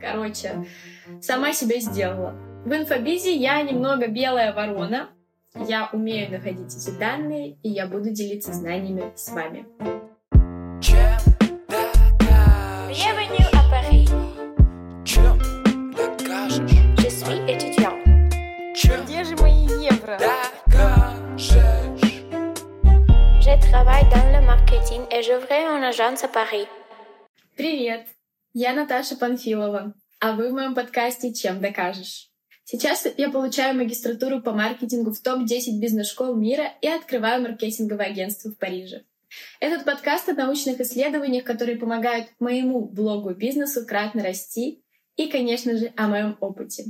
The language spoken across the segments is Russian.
Короче, сама себя сделала. В инфобизе я немного белая ворона. Я умею находить эти данные, и я буду делиться знаниями с вами. Je Где же мои евро? Je travaille dans le marketing et j'ouvrais une agence à Paris. Привет! Я Наташа Панфилова, а вы в моем подкасте «Чем докажешь?». Сейчас я получаю магистратуру по маркетингу в топ-10 бизнес-школ мира и открываю маркетинговое агентство в Париже. Этот подкаст о научных исследованиях, которые помогают моему блогу-бизнесу кратно расти и, конечно же, о моем опыте.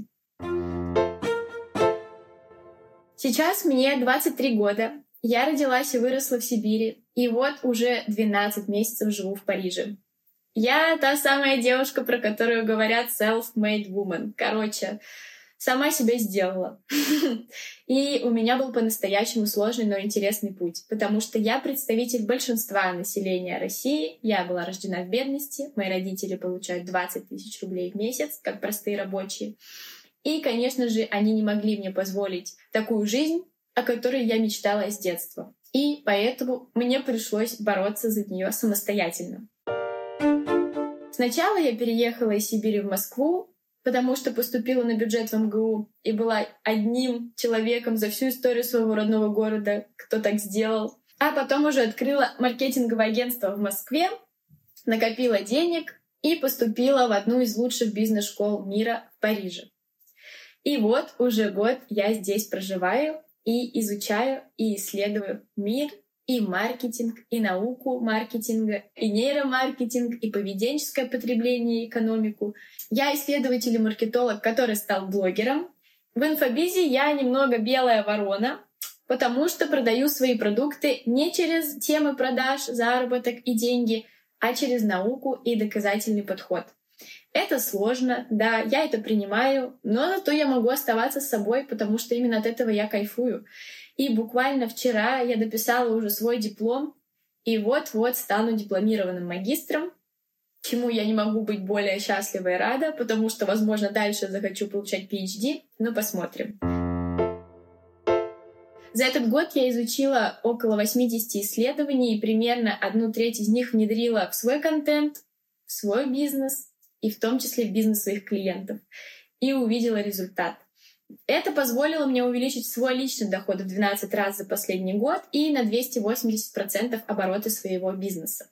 Сейчас мне 23 года. Я родилась и выросла в Сибири, и вот уже 12 месяцев живу в Париже. Я та самая девушка, про которую говорят self-made woman. Короче, сама себя сделала. И у меня был по-настоящему сложный, но интересный путь, потому что я представитель большинства населения России. Я была рождена в бедности, мои родители получают 20 тысяч рублей в месяц, как простые рабочие. И, конечно же, они не могли мне позволить такую жизнь, о которой я мечтала с детства. И поэтому мне пришлось бороться за нее самостоятельно. Сначала я переехала из Сибири в Москву, потому что поступила на бюджет в МГУ и была одним человеком за всю историю своего родного города, кто так сделал. А потом уже открыла маркетинговое агентство в Москве, накопила денег и поступила в одну из лучших бизнес-школ мира в Париже. И вот уже год я здесь проживаю и изучаю и исследую мир и маркетинг, и науку маркетинга, и нейромаркетинг, и поведенческое потребление, и экономику. Я исследователь и маркетолог, который стал блогером. В инфобизе я немного белая ворона, потому что продаю свои продукты не через темы продаж, заработок и деньги, а через науку и доказательный подход. Это сложно, да, я это принимаю, но зато я могу оставаться с собой, потому что именно от этого я кайфую. И буквально вчера я дописала уже свой диплом, и вот-вот стану дипломированным магистром, чему я не могу быть более счастлива и рада, потому что, возможно, дальше захочу получать PhD, но посмотрим. За этот год я изучила около 80 исследований, и примерно одну треть из них внедрила в свой контент, в свой бизнес, и в том числе в бизнес своих клиентов, и увидела результат. Это позволило мне увеличить свой личный доход в 12 раз за последний год и на 280% обороты своего бизнеса.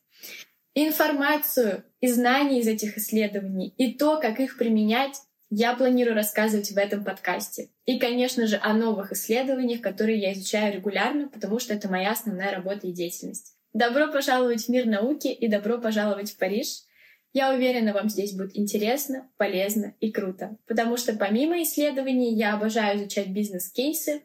Информацию и знания из этих исследований и то, как их применять, я планирую рассказывать в этом подкасте. И, конечно же, о новых исследованиях, которые я изучаю регулярно, потому что это моя основная работа и деятельность. Добро пожаловать в мир науки и добро пожаловать в Париж. Я уверена, вам здесь будет интересно, полезно и круто, потому что помимо исследований я обожаю изучать бизнес-кейсы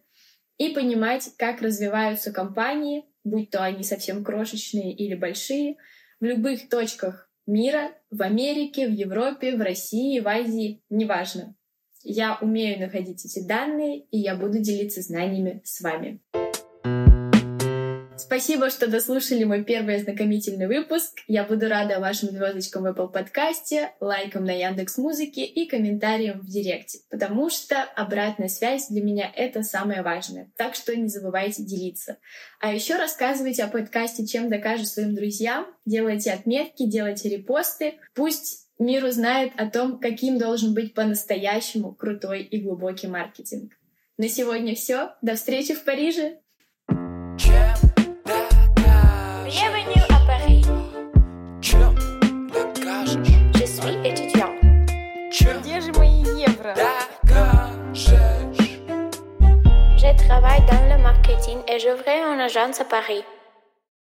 и понимать, как развиваются компании, будь то они совсем крошечные или большие, в любых точках мира, в Америке, в Европе, в России, в Азии, неважно. Я умею находить эти данные, и я буду делиться знаниями с вами. Спасибо, что дослушали мой первый ознакомительный выпуск. Я буду рада вашим звездочкам в Apple подкасте, лайкам на Яндекс Музыке и комментариям в Директе, потому что обратная связь для меня — это самое важное. Так что не забывайте делиться. А еще рассказывайте о подкасте «Чем докажешь своим друзьям», делайте отметки, делайте репосты. Пусть мир узнает о том, каким должен быть по-настоящему крутой и глубокий маркетинг. На сегодня все. До встречи в Париже! Чем Где же мои евро? докажешь? Je travaille dans le marketing et j'ouvrais une agence à Paris.